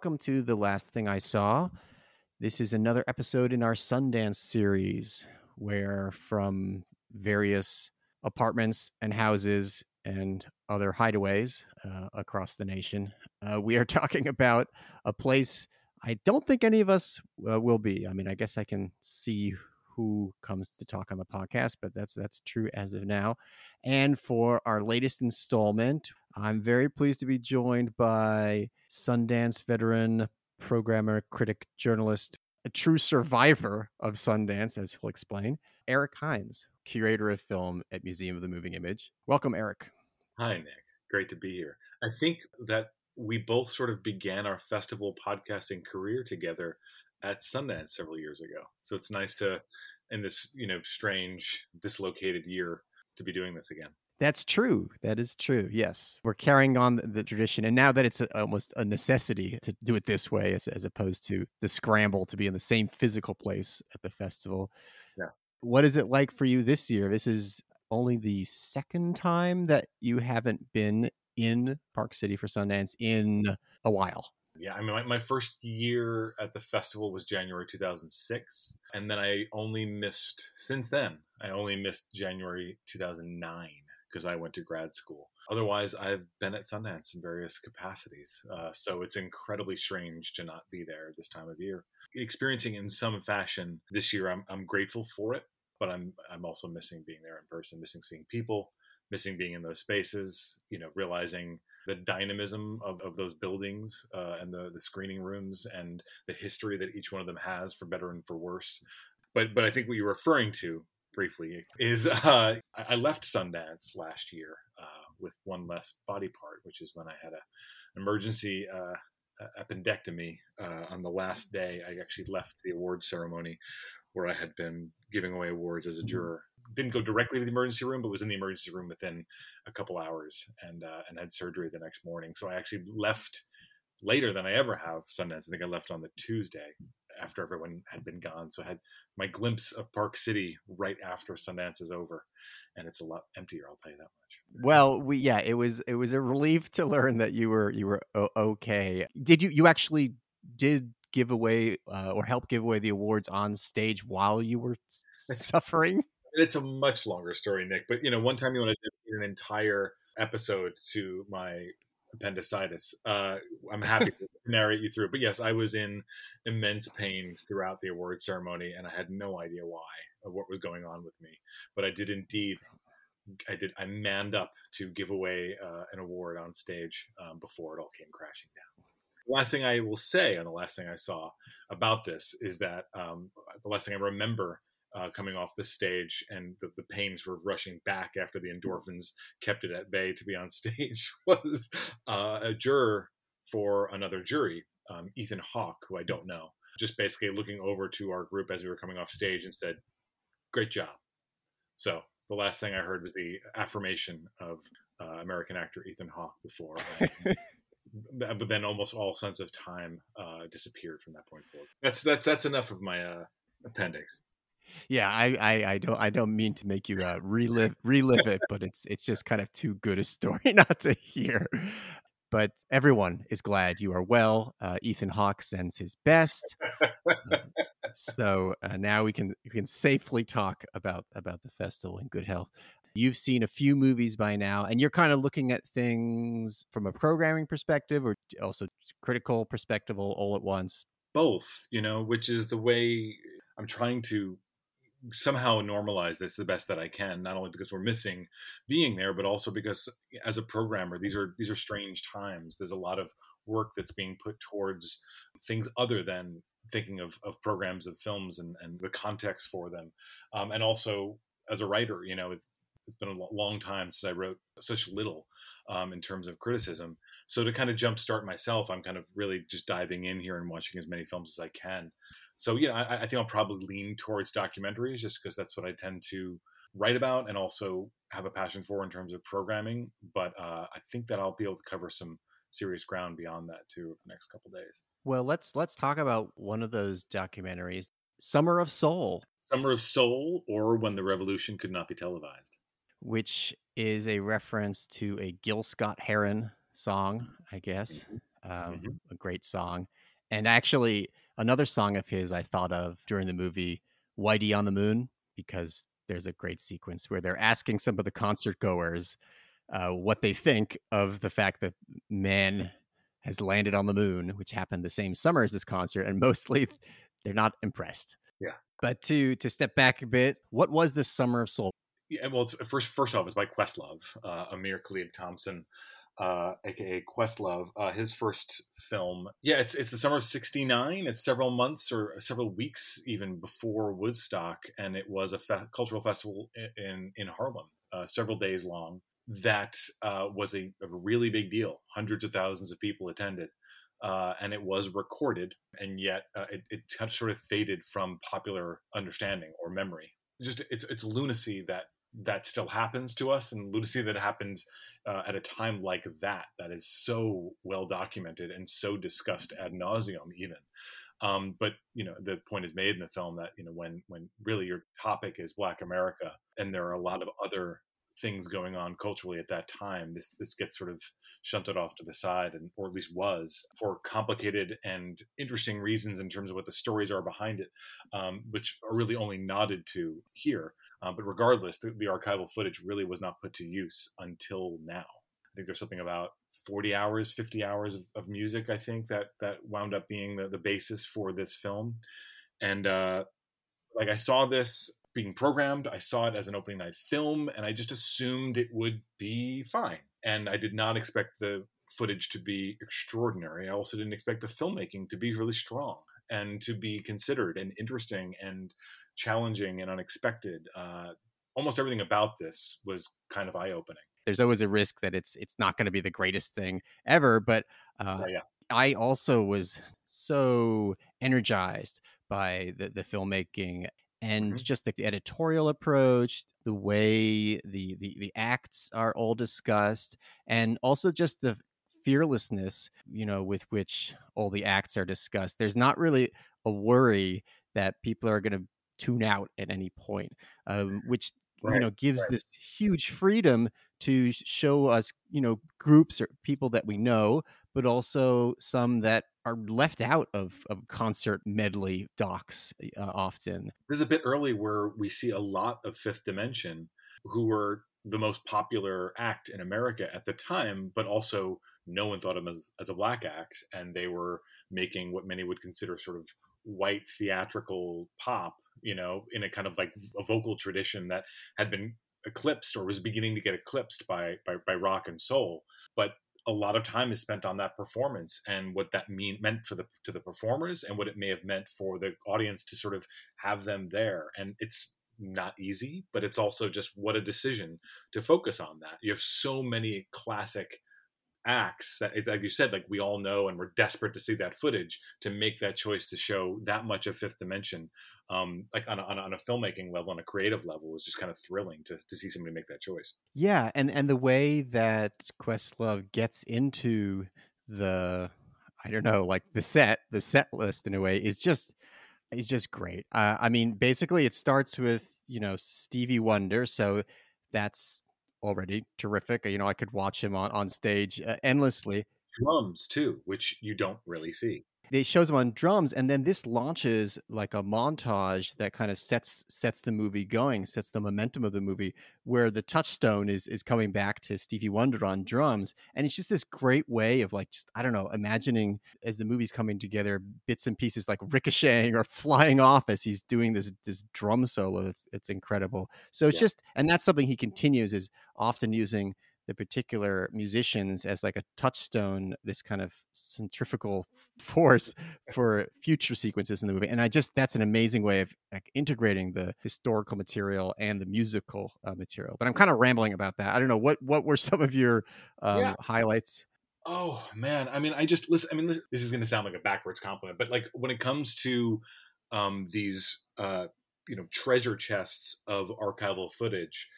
welcome to The Last Thing I Saw. This is another episode in our Sundance series where, from various apartments and houses and other hideaways uh, across the nation, uh, we are talking about a place I don't think any of us uh, will be. I mean, I guess I can see who comes to talk on the podcast, but that's that's true as of now. And for our latest installment, I'm very pleased to be joined by Sundance veteran, programmer, critic, journalist, a true survivor of Sundance, as he'll explain, Eric Hynes, curator of film at Museum of the Moving Image. Welcome, Eric. Hi, Nick. Great to be here. I think that we both sort of began our festival podcasting career together at Sundance several years ago. So it's nice to, in this you know strange dislocated year, to be doing this again. That's true. That is true. Yes, we're carrying on the, the tradition, and now that it's a, almost a necessity to do it this way, as, as opposed to the scramble to be in the same physical place at the festival. Yeah. What is it like for you this year? This is only the second time that you haven't been in Park City for Sundance in a while. Yeah, I mean, my, my first year at the festival was January 2006. And then I only missed, since then, I only missed January 2009 because I went to grad school. Otherwise, I've been at Sundance in various capacities. Uh, so it's incredibly strange to not be there this time of year. Experiencing in some fashion this year, I'm, I'm grateful for it, but I'm, I'm also missing being there in person, missing seeing people, missing being in those spaces, you know, realizing the dynamism of, of those buildings uh, and the, the screening rooms and the history that each one of them has for better and for worse. But but I think what you're referring to briefly is uh, I left Sundance last year uh, with one less body part, which is when I had a emergency uh, appendectomy uh, on the last day. I actually left the award ceremony where I had been giving away awards as a mm-hmm. juror didn't go directly to the emergency room, but was in the emergency room within a couple hours and uh, and had surgery the next morning. So I actually left later than I ever have Sundance. I think I left on the Tuesday after everyone had been gone. So I had my glimpse of Park City right after Sundance is over. And it's a lot emptier, I'll tell you that much. Well, we yeah, it was it was a relief to learn that you were you were okay. Did you you actually did give away uh, or help give away the awards on stage while you were suffering? it's a much longer story, Nick. But you know, one time you want to do an entire episode to my appendicitis. Uh, I'm happy to narrate you through. But yes, I was in immense pain throughout the award ceremony, and I had no idea why or what was going on with me. But I did indeed. I did. I manned up to give away uh, an award on stage um, before it all came crashing down. The last thing I will say, and the last thing I saw about this is that um, the last thing I remember uh, coming off the stage, and the, the pains were rushing back after the endorphins kept it at bay to be on stage, was uh, a juror for another jury, um, Ethan Hawke, who I don't know, just basically looking over to our group as we were coming off stage and said, Great job. So the last thing I heard was the affirmation of uh, American actor Ethan Hawke before. but then almost all sense of time uh, disappeared from that point forward. That's that's that's enough of my uh, appendix yeah, I, I, I don't, I don't mean to make you uh, relive, relive it, but it's, it's just kind of too good a story not to hear. But everyone is glad you are well. Uh, Ethan Hawke sends his best, uh, so uh, now we can we can safely talk about about the festival in good health. You've seen a few movies by now, and you're kind of looking at things from a programming perspective, or also critical perspective, all, all at once. Both, you know, which is the way I'm trying to somehow normalize this the best that I can, not only because we're missing being there, but also because as a programmer, these are these are strange times. There's a lot of work that's being put towards things other than thinking of, of programs of films and, and the context for them. Um, and also as a writer, you know, it's it's been a long time since I wrote such little um, in terms of criticism. So to kind of jumpstart myself, I'm kind of really just diving in here and watching as many films as I can so yeah, I, I think I'll probably lean towards documentaries just because that's what I tend to write about and also have a passion for in terms of programming. But uh, I think that I'll be able to cover some serious ground beyond that too the next couple days. Well, let's let's talk about one of those documentaries, Summer of Soul. Summer of Soul, or When the Revolution Could Not Be Televised, which is a reference to a Gil Scott Heron song, I guess. Mm-hmm. um, Mhm. a great song. And actually, another song of his I thought of during the movie Whitey on the Moon, because there's a great sequence where they're asking some of the concert goers uh, what they think of the fact that man has landed on the moon, which happened the same summer as this concert, and mostly they're not impressed. Yeah. But to to step back a bit, what was this Summer of Soul? Yeah, well, it's, first first off, it's by Questlove, uh, Ahmir Khalib Thompson, uh, aka Questlove. Uh, his first film. Yeah, it's it's the summer of '69. It's several months or several weeks even before Woodstock, and it was a fe- cultural festival in in Harlem, uh, several days long. That uh, was a, a really big deal. Hundreds of thousands of people attended. Uh, and it was recorded, and yet uh, it, it sort of faded from popular understanding or memory. Just it's it's lunacy that that still happens to us and lunacy that happens uh, at a time like that that is so well documented and so discussed ad nauseum even. Um, but you know the point is made in the film that you know when when really your topic is black america and there are a lot of other things going on culturally at that time this this gets sort of shunted off to the side and or at least was for complicated and interesting reasons in terms of what the stories are behind it um, which are really only nodded to here uh, but regardless, the, the, archival footage really was not put to use until now. I think there's something about 40 hours, 50 hours of, of music. I think that that wound up being the, the basis for this film. And uh, like I saw this being programmed, I saw it as an opening night film, and I just assumed it would be fine. And I did not expect the footage to be extraordinary. I also didn't expect the filmmaking to be really strong and to be considered and interesting and challenging and unexpected. Uh, almost everything about this was kind of eye opening. There's always a risk that it's it's not going to be the greatest thing ever, but uh, yeah, yeah. I also was so energized by the, the filmmaking and Mhm. just the editorial approach, the way the, the the acts are all discussed, and also just the fearlessness, you know, with which all the acts are discussed. There's not really a worry that people are going to tune out at any point, um, which you know gives right. this huge freedom to show us, you know, groups or people that we know, but also some that are left out of, of concert medley docs uh, often. This is a bit early where we see a lot of Fifth Dimension, who were the most popular act in America at the time, but also no one thought of them as, as a black act, and they were making what many would consider sort of white theatrical pop, you know, in a kind of like a vocal tradition that had been eclipsed or was beginning to get eclipsed by by, by rock and soul. But a lot of time is spent on that performance and what that mean meant for the to the performers and what it may have meant for the audience to sort of have them there. And it's not easy, but it's also just what a decision to focus on that. You have so many classic acts that like you said like we all know and we're desperate to see that footage to make that choice to show that much of fifth dimension um like on a, on a, on a filmmaking level on a creative level is just kind of thrilling to, to see somebody make that choice Yeah, and and the way that Questlove gets into the I don't know, like the set, the set list in a way is just is just great. Uh, I mean, basically, it starts with you know Stevie Wonder, so that's already terrific. You know, I could watch him on on stage uh, endlessly. drums too which you don't really see They shows him on drums, and then this launches like a montage that kind of sets sets the movie going, sets the momentum of the movie, where the touchstone is is coming back to Stevie Wonder on drums, and it's just this great way of like just I don't know, imagining as the movie's coming together, bits and pieces like ricocheting or flying off as he's doing this this drum solo. It's it's incredible. So it's Yeah. just, and that's something he continues is often using the particular musicians as like a touchstone, this kind of centrifugal force for future sequences in the movie. And I just that's an amazing way of like integrating the historical material and the musical uh, material. But I'm kind of rambling about that. I don't know what what were some of your um, Yeah. highlights. Oh man, I mean, I just listen. I mean, this, this is going to sound like a backwards compliment, but like when it comes to um, these, uh, you know, treasure chests of archival footage,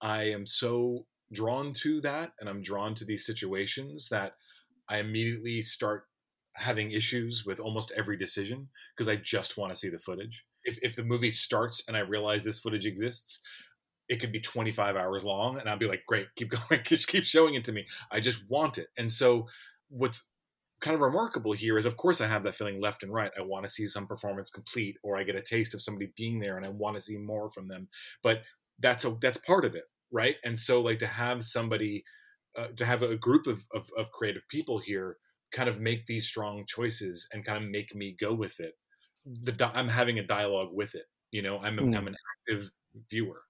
I am so drawn to that, and I'm drawn to these situations that I immediately start having issues with almost every decision because I just want to see the footage. If if the movie starts and I realize this footage exists, it could be 25 hours long and I'll be like, great, keep going, just keep showing it to me. I just want it. And so what's kind of remarkable here is of course I have that feeling left and right. I want to see some performance complete or I get a taste of somebody being there and I want to see more from them. But that's a that's part of it, right? And so like to have somebody uh, to have a group of, of, of creative people here kind of make these strong choices and kind of make me go with it. The I'm having a dialogue with it. You know, I'm mm. I'm an active viewer.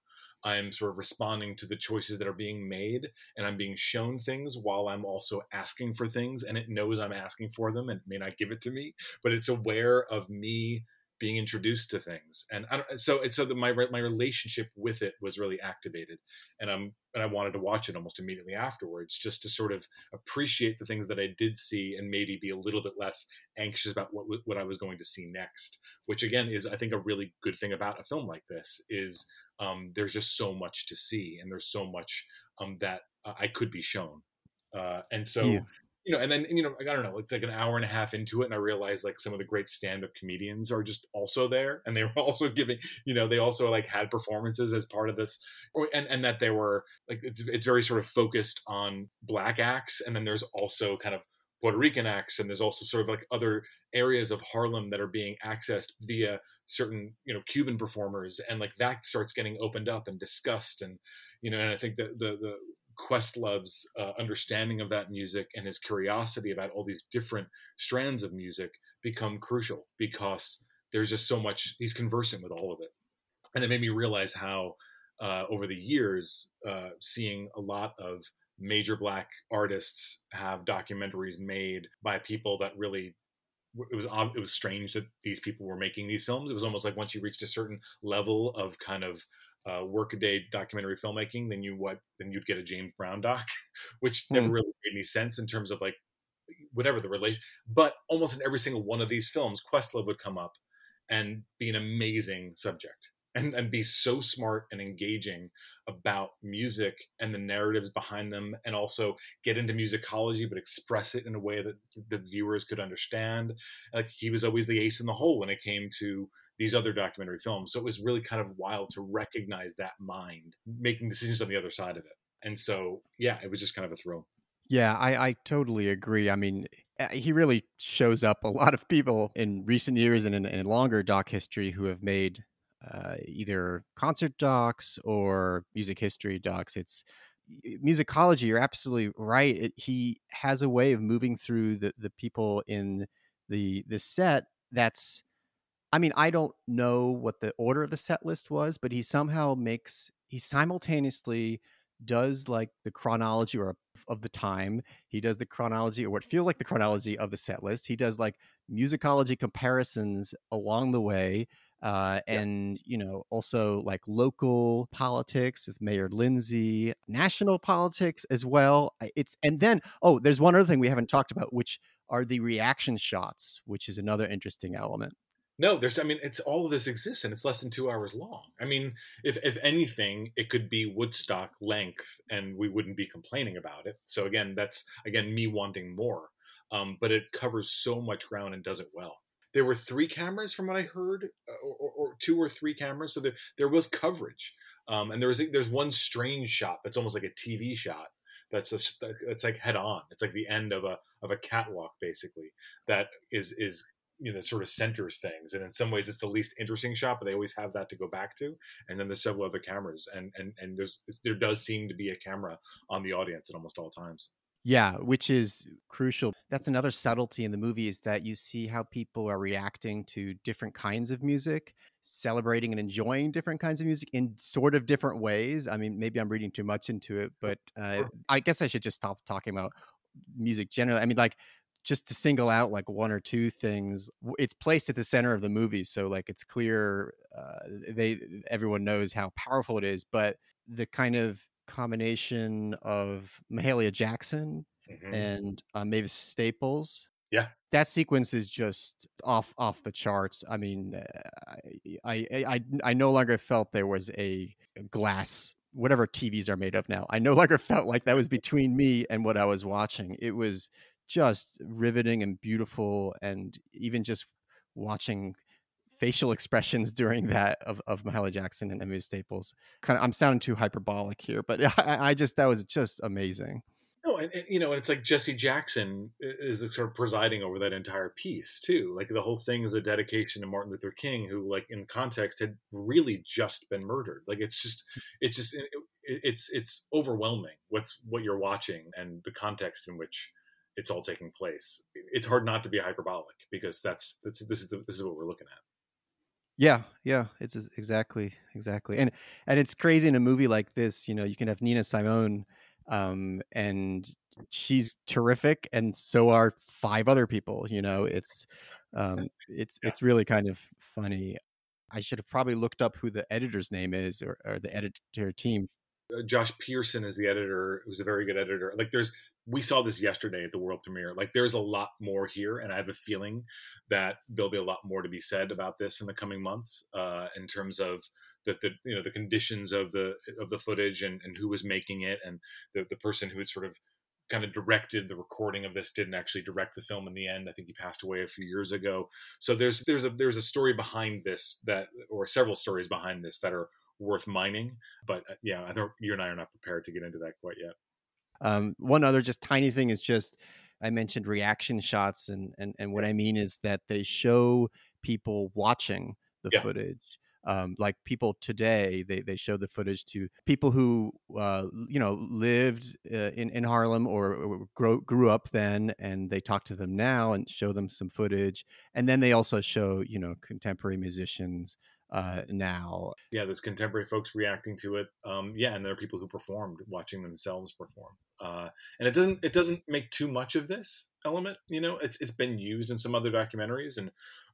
I'm sort of responding to the choices that are being made and I'm being shown things while I'm also asking for things and it knows I'm asking for them and may not give it to me, but it's aware of me being introduced to things. And I don't, so it's so that my my relationship with it was really activated and I'm and I wanted to watch it almost immediately afterwards just to sort of appreciate the things that I did see and maybe be a little bit less anxious about what what I was going to see next, which again is I think a really good thing about a film like this is um, there's just so much to see and there's so much um, that I could be shown. Uh, and so, yeah. You know, and then, you know, I don't know, it's like an hour and a half into it. And I realized like some of the great stand up comedians are just also there. And they were also giving, you know, they also like had performances as part of this and, and that they were like, it's, it's very sort of focused on black acts. And then there's also kind of Puerto Rican acts, and there's also sort of like other areas of Harlem that are being accessed via certain you know Cuban performers, and like that starts getting opened up and discussed, and you know, and I think that the the Questlove's uh, understanding of that music and his curiosity about all these different strands of music become crucial because there's just so much he's conversant with all of it, and it made me realize how uh, over the years, uh, seeing a lot of major black artists have documentaries made by people that really it was it was strange that these people were making these films. It was almost like once you reached a certain level of kind of uh, workaday documentary filmmaking, then you what then you'd get a James Brown doc, which never hmm. really made any sense in terms of like whatever the relation. But almost in every single one of these films, Questlove would come up and be an amazing subject and, and be so smart and engaging about music and the narratives behind them and also get into musicology but express it in a way that the viewers could understand like he was always the ace in the hole when it came to these other documentary films so it was really kind of wild to recognize that mind making decisions on the other side of it and so yeah it was just kind of a thrill yeah, I, I totally agree. I mean, eh, he really shows up a lot of people in recent years and in, in longer doc history who have made uh, either concert docs or music history docs. It's musicology. You're absolutely right. It, he has a way of moving through the the people in the the set. That's, I mean, I don't know what the order of the set list was, but he somehow makes he simultaneously does like the chronology or of the time he does the chronology or what feels like the chronology of the set list he does like musicology comparisons along the way uh, and yeah. you know also like local politics with Mayor Lindsay, national politics as well. It's and then oh, there's one other thing we haven't talked about, which are the reaction shots, which is another interesting element. No, there's. I mean, it's all of this exists, and it's less than two hours long. I mean, if if anything, it could be Woodstock length, and we wouldn't be complaining about it. So again, that's again me wanting more. Um, but it covers so much ground and does it well there were three cameras from what I heard, uh, or, or two or three cameras. So there, there was coverage. Um, and there was there's one strange shot that's almost like a TV shot. That's a, that's like head on. It's like the end of a of a catwalk basically. That is is you know sort of centers things and in some ways it's the least interesting shot but they always have that to go back to and then there's several other cameras and and and there's there does seem to be a camera on the audience at almost all times yeah, which is crucial. That's another subtlety in the movie is that you see how people are reacting to different kinds of music, celebrating and enjoying different kinds of music in sort of different ways. I mean, maybe I'm reading too much into it, but uh, I guess I should just stop talking about music generally. I mean, like just to single out like one or two things it's placed at the center of the movie so like it's clear uh, they everyone knows how powerful it is but the kind of combination of Mahalia Jackson mm-hmm. and uh, Mavis Staples. Yeah, that sequence is just off off the charts. I mean, uh, I I I, I no longer felt there was a glass whatever TVs are made of now. I no longer felt like that was between me and what I was watching. It was just riveting and beautiful, and even just watching facial expressions during that of, of Mahalia Jackson and Emily Staples. Kind of, I'm sounding too hyperbolic here, but I, I just that was just amazing. No, and, and, you know, and it's like Jesse Jackson is sort of presiding over that entire piece too. Like the whole thing is a dedication to Martin Luther King, who, like in context, had really just been murdered. Like it's just, it's just, it, it's it's overwhelming what's what you're watching and the context in which it's all taking place. It's hard not to be hyperbolic because that's that's this is the, this is what we're looking at. Yeah, yeah, it's exactly exactly, and and it's crazy in a movie like this. You know, you can have Nina Simone, um, and she's terrific, and so are five other people. You know, it's um, it's yeah. it's really kind of funny. I should have probably looked up who the editor's name is or, or the editor team uh, Josh Pearson is the editor, who's a very good editor. Like there's we saw this yesterday at the world premiere. Like there's a lot more here, and I have a feeling that there'll be a lot more to be said about this in the coming months, uh, in terms of the, the you know the conditions of the of the footage and, and who was making it, and the the person who had sort of kind of directed the recording of this didn't actually direct the film in the end. I think he passed away a few years ago. So there's there's a there's a story behind this that or several stories behind this that are worth mining. But uh, yeah, I think you and I are not prepared to get into that quite yet. Um, one other just tiny thing is just I mentioned reaction shots, and and and what I mean is that they show people watching the yeah. footage. Um, like people today, they they show the footage to people who uh, you know lived uh, in in Harlem or, or grew grew up then, and they talk to them now and show them some footage, and then they also show you know contemporary musicians uh, now. Yeah, there's contemporary folks reacting to it. Um, yeah, and there are people who performed watching themselves perform. Uh, and it doesn't it doesn't make too much of this element. You know, it's it's been used in some other documentaries, and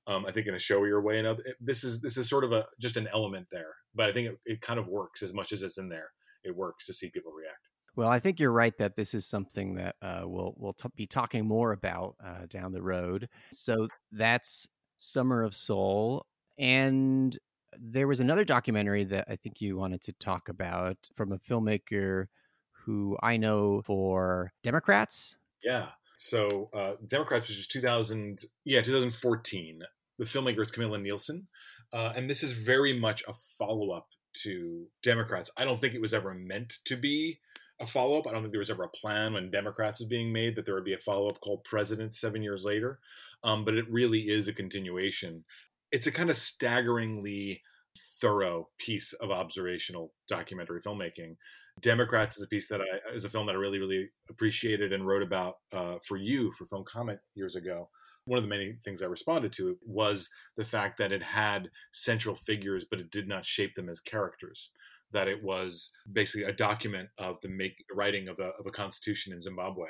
um, I think in a showier way. And this is this is sort of a just an element there, but I think it, it kind of works as much as it's in there. It works to see people react. Well, I think you're right that this is something that uh, we'll we'll t- be talking more about uh, down the road. So that's Summer of Soul, and there was another documentary that I think you wanted to talk about from a filmmaker who I know for Democrats. Yeah. So uh, Democrats was just 2000, yeah, 2014. The filmmaker is Camilla Nielsson, uh, and this is very much a follow up to Democrats. I don't think it was ever meant to be a follow up. I don't think there was ever a plan when Democrats was being made that there would be a follow up called President seven years later. Um, but it really is a continuation it's a kind of staggeringly thorough piece of observational documentary filmmaking. Democrats is a piece that I is a film that I really really appreciated and wrote about uh, for you for Film Comment years ago. One of the many things I responded to was the fact that it had central figures, but it did not shape them as characters. That it was basically a document of the make, writing of a, of a constitution in Zimbabwe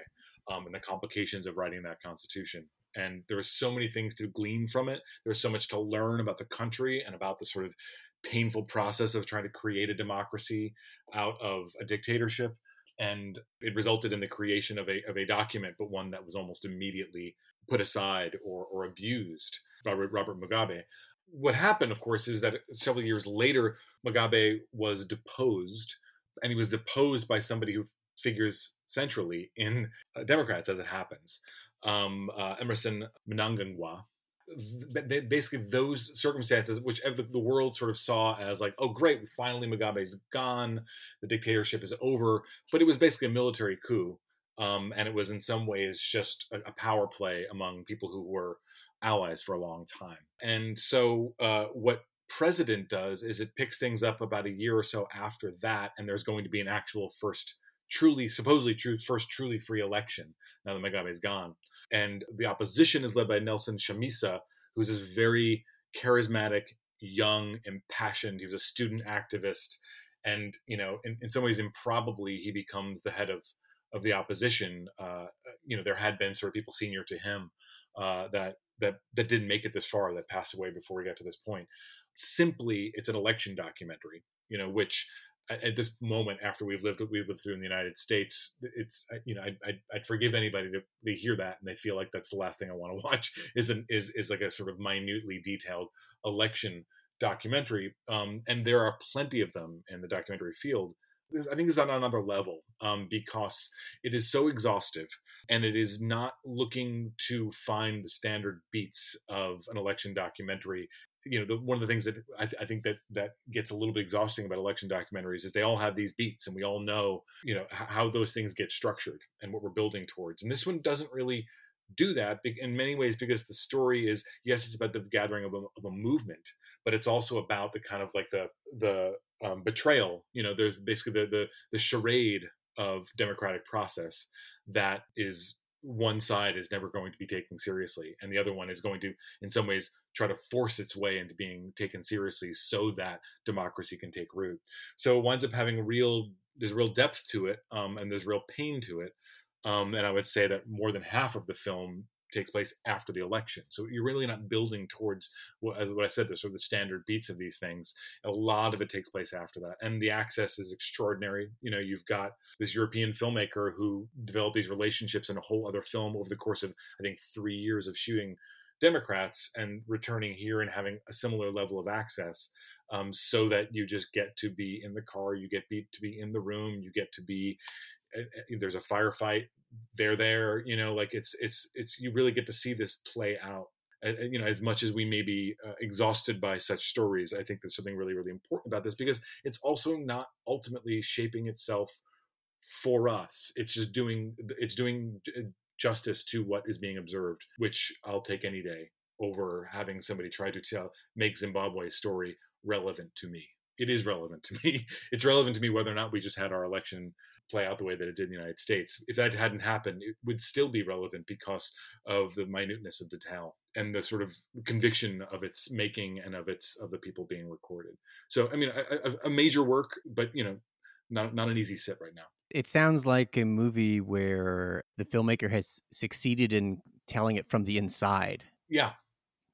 um, and the complications of writing that constitution and there were so many things to glean from it. There was so much to learn about the country and about the sort of painful process of trying to create a democracy out of a dictatorship and it resulted in the creation of a, of a document but one that was almost immediately put aside or, or abused by robert mugabe. What happened of course is that several years later mugabe was deposed and he was deposed by somebody who figures centrally in uh, democrats as it happens um, uh, Emmerson Mnangagwa. Basically, those circumstances, which the world sort of saw as like, oh, great, finally Mugabe's gone, the dictatorship is over. But it was basically a military coup. Um, and it was in some ways just a, a, power play among people who were allies for a long time. And so, uh, what president does is it picks things up about a year or so after that, and there's going to be an actual first truly, supposedly true, first truly free election now that Mugabe is gone. And the opposition is led by Nelson Chamisa, who's this very charismatic, young, impassioned. He was a student activist. And, you know, in, in some ways, improbably, he becomes the head of, of the opposition. Uh, you know, there had been sort of people senior to him uh, that, that, that didn't make it this far, that passed away before we got to this point. Simply, it's an election documentary, you know, which at, this moment after we've lived what we've lived through in the United States, it's you know I'd, I'd, I'd forgive anybody to they hear that and they feel like that's the last thing I want to watch is an, is is like a sort of minutely detailed election documentary, um, and there are plenty of them in the documentary field. I think is on another level um, because it is so exhaustive and it is not looking to find the standard beats of an election documentary. You know the, one of the things that I, th- I, think that that gets a little bit exhausting about election documentaries is they all have these beats and we all know you know h- how those things get structured and what we're building towards. And this one doesn't really do that in many ways because the story is yes it's about the gathering of a, of a movement but it's also about the kind of like the the um, betrayal you know there's basically the, the the charade of democratic process that is one side is never going to be taken seriously and the other one is going to in some ways try to force its way into being taken seriously so that democracy can take root. So it winds up having real there's real depth to it um, and there's real pain to it. Um, and i would say that more than half of the film takes place after the election. So you're really not building towards what, what I said, the sort of the standard beats of these things. A lot of it takes place after that, and the access is extraordinary. You know, you've got this European filmmaker who developed these relationships in a whole other film over the course of I think three years of shooting Democrats and returning here and having a similar level of access. Um, so that you just get to be in the car, you get be, to be in the room, you get to be there's a firefight they're there you know like it's it's it's you really get to see this play out you know as much as we may be uh, exhausted by such stories i think there's something really really important about this because it's also not ultimately shaping itself for us. It's just doing it's doing uh, justice to what is being observed which i'll take any day over having somebody try to tell make zimbabwe's story relevant to me. It is relevant to me. It's relevant to me whether or not we just had our election play out the way that it did in the United States. If that hadn't happened, it would still be relevant because of the minuteness of the tale and the sort of conviction of its making and of its of the people being recorded. So, I mean, a, a major work, but you know, not not an easy sit right now. It sounds like a movie where the filmmaker has succeeded in telling it from the inside. Yeah,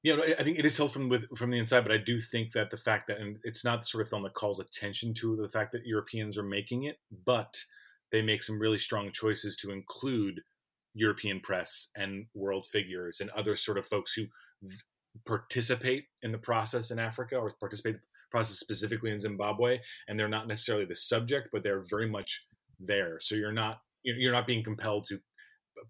you know, I think it is told from with from the inside, but I do think that the fact that and it's not the sort of film that calls attention to the fact that Europeans are making it, but they make some really strong choices to include European press and world figures and other sort of folks who participate in the process in Africa or participate process specifically in Zimbabwe, and they're not necessarily the subject, but they're very much there. So you're not you're not being compelled to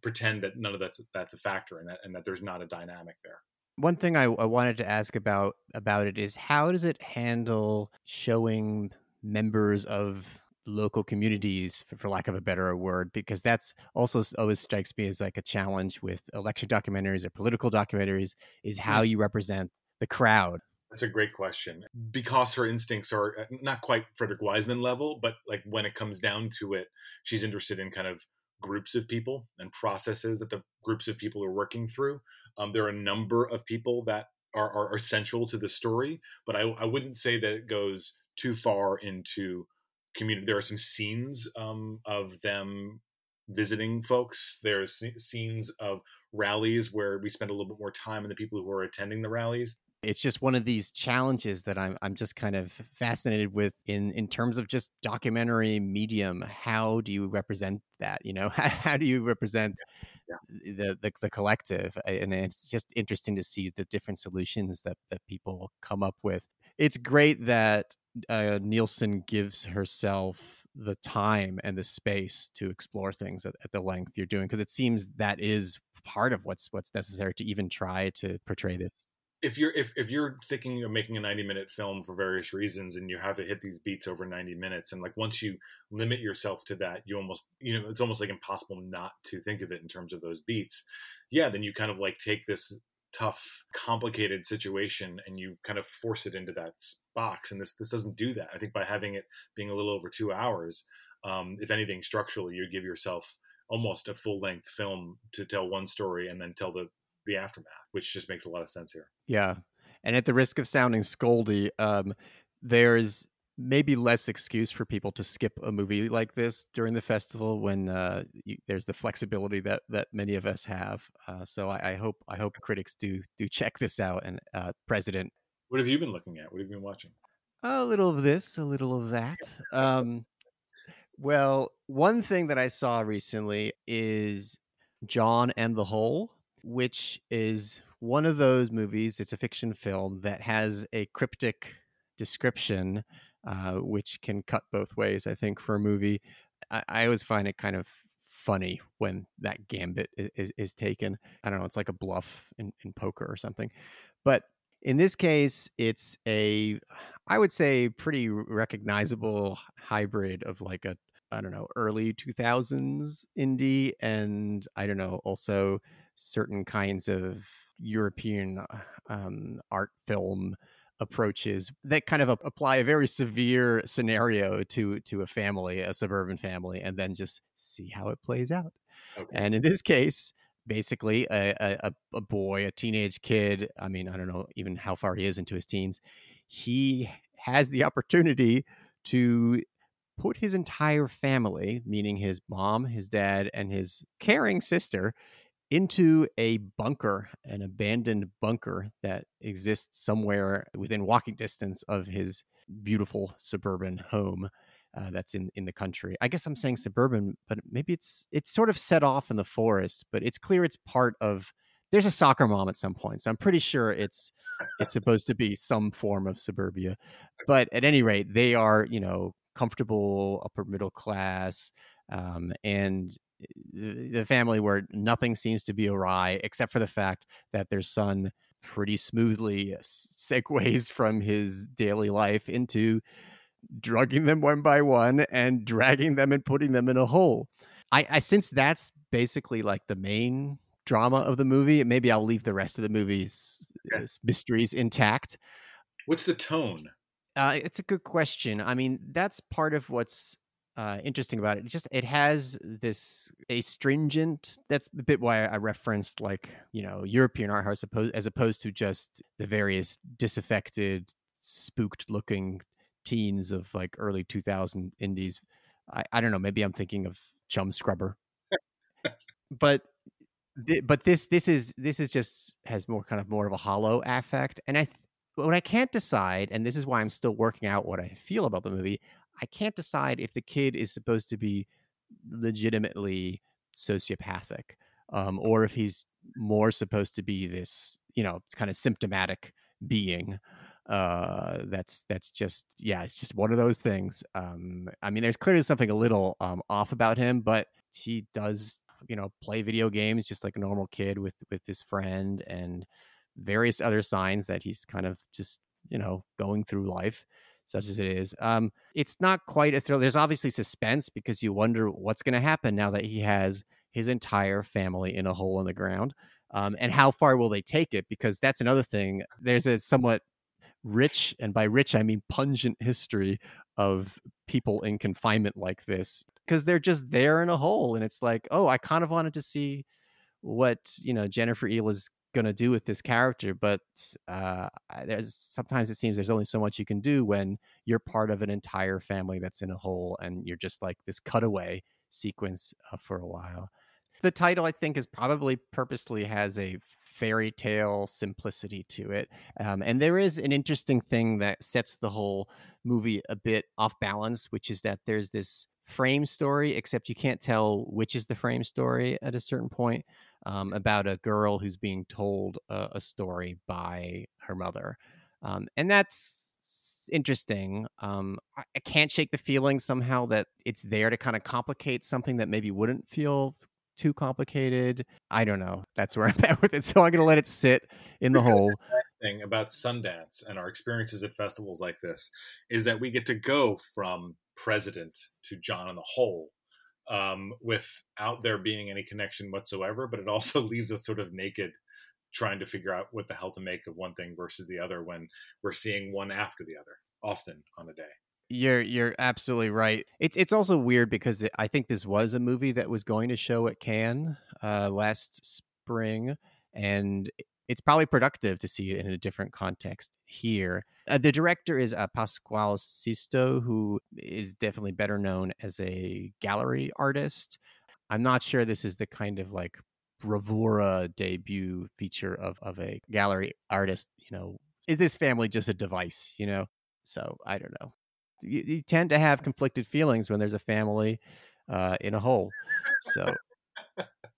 pretend that none of that's that's a factor and that and that there's not a dynamic there. One thing I, I wanted to ask about about it is how does it handle showing members of local communities for, for, lack of a better word because that's also always strikes me as like a challenge with election documentaries or political documentaries is how mm. you represent the crowd that's a great question because her instincts are uh, not quite frederick wiseman level but like when it comes down to it she's interested in kind of groups of people and processes that the groups of people are working through um, there are a number of people that are, are, are central to the story but I, I wouldn't say that it goes too far into community. There are some scenes um, of them visiting folks. There's scenes of rallies where we spend a little bit more time on the people who are attending the rallies. It's just one of these challenges that I'm I'm just kind of fascinated with in in terms of just documentary medium. How do you represent that? You know, how, how do you represent yeah. the, the the collective? And it's just interesting to see the different solutions that that people come up with. It's great that uh, Nielsson gives herself the time and the space to explore things at, at the length you're doing because it seems that is part of what's what's necessary to even try to portray this. If you're if, if you're thinking of making a 90 minute film for various reasons and you have to hit these beats over 90 minutes and like once you limit yourself to that you almost you know it's almost like impossible not to think of it in terms of those beats yeah then you kind of like take this tough, complicated situation, and you kind of force it into that box. And this this doesn't do that. I think by having it being a little over two hours, um, if anything, structurally, you give yourself almost a full length film to tell one story and then tell the the aftermath, which just makes a lot of sense here. Yeah, and at the risk of sounding scoldy, um, there's maybe less excuse for people to skip a movie like this during the festival when uh, you, there's the flexibility that that many of us have. Uh, so I, I, hope I hope critics do do check this out. And uh, President, what have you been looking at? What have you been watching? A little of this, a little of that. Um, well, one thing that I saw recently is John and the Hole, which is one of those movies. It's a fiction film that has a cryptic description uh, which can cut both ways. I think for a movie, I, I always find it kind of funny when that gambit is, is, is, taken. I don't know, it's like a bluff in, in poker or something. But In this case, it's a, I would say, pretty recognizable hybrid of like a, I don't know, early 2000s indie and I don't know, also certain kinds of European um, art film approaches that kind of apply a very severe scenario to to a family, a suburban family, and then just see how it plays out. Okay. And in this case, basically, a, a, a boy, a teenage kid. I mean, I don't know even how far he is into his teens. He has the opportunity to put his entire family, meaning his mom, his dad, and his caring sister, into a bunker, an abandoned bunker that exists somewhere within walking distance of his beautiful suburban home. Uh, that's in in the country. I guess I'm saying suburban, but maybe it's it's sort of set off in the forest. But it's clear it's part of. There's a soccer mom at some point, so I'm pretty sure it's it's supposed to be some form of suburbia. But at any rate, they are you know comfortable upper middle class, um, and the family where nothing seems to be awry except for the fact that their son pretty smoothly segues from his daily life into drugging them one by one and dragging them and putting them in a hole. I, I since that's basically like the main drama of the movie, maybe I'll leave the rest of the movie's okay. mysteries intact. What's the tone? Uh, it's a good question. I mean, that's part of what's uh, interesting about it. it. Just it has this astringent. That's a bit why I referenced like you know European art house opposed, as opposed to just the various disaffected, spooked looking teens of like early 2000 indies. I, I don't know. Maybe I'm thinking of Chumscrubber, but but this this is this is just has more kind of more of a hollow affect, and I what I can't decide, and this is why I'm still working out what I feel about the movie. I can't decide if the kid is supposed to be legitimately sociopathic um, or if he's more supposed to be this, you know, kind of symptomatic being uh that's that's just yeah it's just one of those things um i mean there's clearly something a little um off about him but he does you know play video games just like a normal kid with with his friend and various other signs that he's kind of just you know going through life such as it is. Um, it's not quite a thrill. There's obviously suspense because you wonder what's going to happen now that he has his entire family in a hole in the ground. Um, and how far will they take it? Because that's another thing. There's a somewhat rich, and by rich, I mean pungent history of people in confinement like this because they're just there in a hole. And it's like, oh, I kind of wanted to see what, you know, Jennifer Ehle is going to do with this character but uh, there's sometimes it seems there's only so much you can do when you're part of an entire family that's in a hole and you're just like this cutaway sequence uh, for a while. The title i think is probably purposely has a fairy tale simplicity to it um, and there is an interesting thing that sets the whole movie a bit off balance which is that there's this frame story except you can't tell which is the frame story at a certain point um, about a girl who's being told a, a story by her mother. Um, and that's interesting. Um, I, I, can't shake the feeling somehow that it's there to kind of complicate something that maybe wouldn't feel too complicated. I don't know. That's where I'm at with it. So I'm going to let it sit in the hole. Thing about Sundance and our experiences at festivals like this is that we get to go from president to John in the hole um, without there being any connection whatsoever. But it also leaves us sort of naked, trying to figure out what the hell to make of one thing versus the other when we're seeing one after the other, often on a day. You're you're absolutely right. It's it's also weird because it, I think this was a movie that was going to show at Cannes uh, last spring, and it's probably productive to see it in a different context here. Uh, the director is uh, Pascual Sisto, who is definitely better known as a gallery artist. I'm not sure this is the kind of like bravura debut feature of, of a gallery artist. You know, is this family just a device? You know, so I don't know. You, you tend to have conflicted feelings when there's a family uh, in a hole. So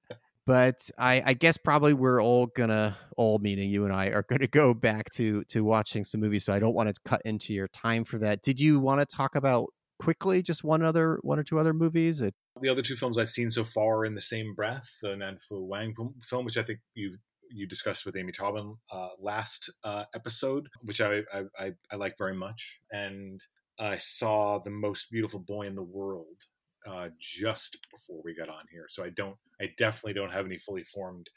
but I, I, guess probably we're all gonna all meaning you and I are gonna go back to to watching some movies. So I don't want to cut into your time for that. Did you want to talk about quickly just one other one or two other movies? The other two films I've seen so far in the same breath, the Nan Fu Wang film, which I think you've you discussed with Amy Taubin uh, last uh, episode, which I, I, I, I like very much. And I saw The Most Beautiful Boy in the World uh, just before we got on here. So I don't, I definitely don't have any fully formed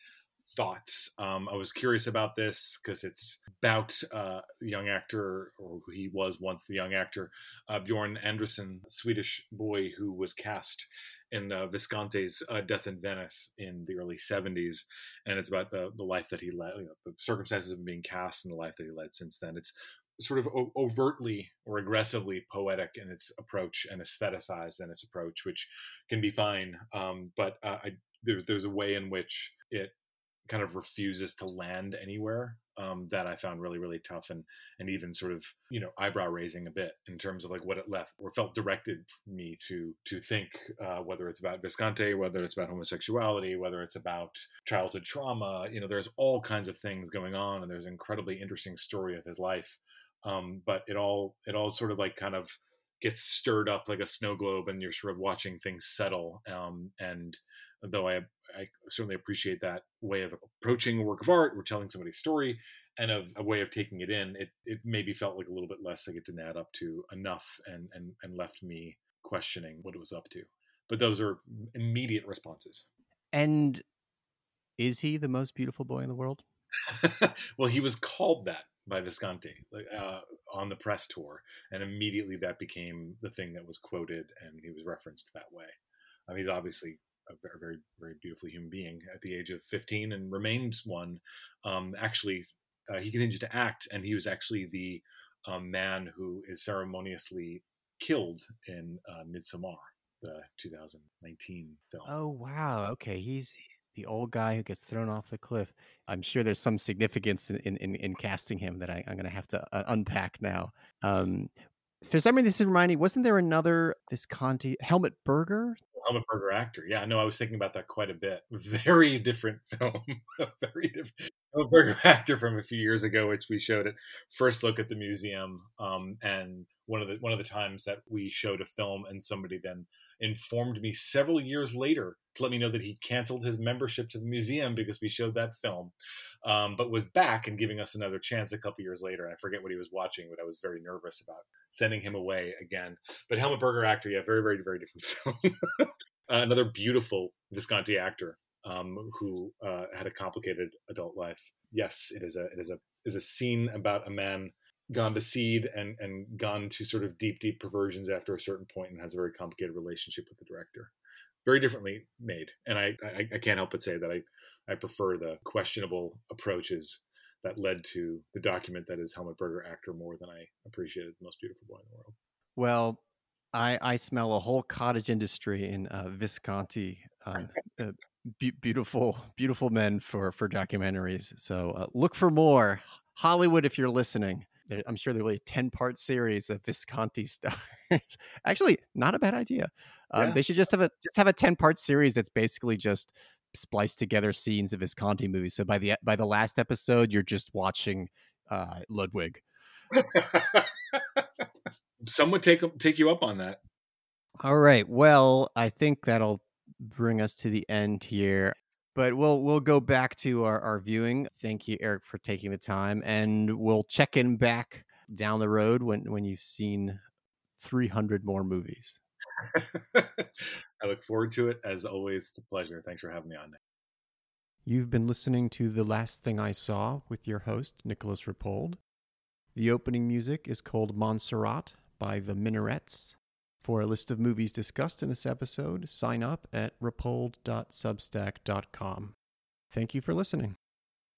thoughts. Um, I was curious about this because it's about uh, young actor, or who he was once the young actor, uh, Bjorn Andersson, Swedish boy who was cast in uh, Visconti's uh, Death in Venice in the early 70s. And it's about the, the life that he led, you know, the circumstances of being cast and the life that he led since then. It's sort of o- overtly or aggressively poetic in its approach and aestheticized in its approach, which can be fine. Um, but uh, I, there's, there's a way in which it kind of refuses to land anywhere um, that I found really really tough and and even sort of you know eyebrow raising a bit in terms of like what it left or felt directed me to to think uh, whether it's about Visconti, whether it's about homosexuality, whether it's about childhood trauma. You know, there's all kinds of things going on, and there's an incredibly interesting story of his life. Um, but it all it all sort of like kind of gets stirred up like a snow globe, and you're sort of watching things settle. Um, and though I, I certainly appreciate that way of approaching a work of art or telling somebody's story and of a way of taking it in, it, it maybe felt like a little bit less like it didn't add up to enough and, and, and left me questioning what it was up to. But those are immediate responses. And is he the most beautiful boy in the world? well, he was called that by Visconti uh, on the press tour, and immediately that became the thing that was quoted, and he was referenced that way. Mean, he's obviously a very, very, very beautiful human being at the age of 15 and remains one. Um, actually, uh, he continued to act, and he was actually the um, man who is ceremoniously killed in uh, Midsommar, the 2019 film. Oh wow! Okay, he's the old guy who gets thrown off the cliff. I'm sure there's some significance in in, in casting him that I, am going to have to uh, unpack now. Um, for some reason, this is reminding. Wasn't there another Visconti Helmut Berger Helmut Berger actor. Yeah, no, I was thinking about that quite a bit. Very different film. Very different. Helmut Berger actor from a few years ago, which we showed at first look at the museum. Um, and one of the one of the times that we showed a film, and somebody then informed me several years later to let me know that he canceled his membership to the museum because we showed that film, um, but was back and giving us another chance a couple years later. And I forget what he was watching, but I was very nervous about sending him away again. But Helmut Berger actor, yeah, very, very, very different film. uh, another beautiful Visconti actor um, who uh, had a complicated adult life. Yes, it is a it is a is a scene about a man gone to seed and and gone to sort of deep deep perversions after a certain point and has a very complicated relationship with the director. Very differently made. And i i, I can't help but say that i i prefer the questionable approaches that led to the document that is helmut berger actor more than i appreciated the most beautiful boy in the world. Well i i smell a whole cottage industry in uh, visconti um, uh, be- beautiful beautiful men for for documentaries. So uh, look for more. Hollywood if you're listening I'm sure there'll be a 10 part series of Visconti stars. Actually, not a bad idea. Um, yeah. They should just have a just have a 10 part series that's basically just spliced together scenes of Visconti movies. So by the by the last episode, you're just watching uh, Ludwig. Some would take take you up on that. All right. Well, I think that'll bring us to the end here but we'll we'll go back to our, our viewing. Thank you, Eric, for taking the time, and we'll check in back down the road when when you've seen 300 more movies. I look forward to it. As always, it's a pleasure. Thanks for having me on. You've been listening to The Last Thing I Saw with your host, Nicolas Rapold. The opening music is called Monserrate by The Minarets. For a list of movies discussed in this episode, sign up at rapold.substack.com. Thank you for listening.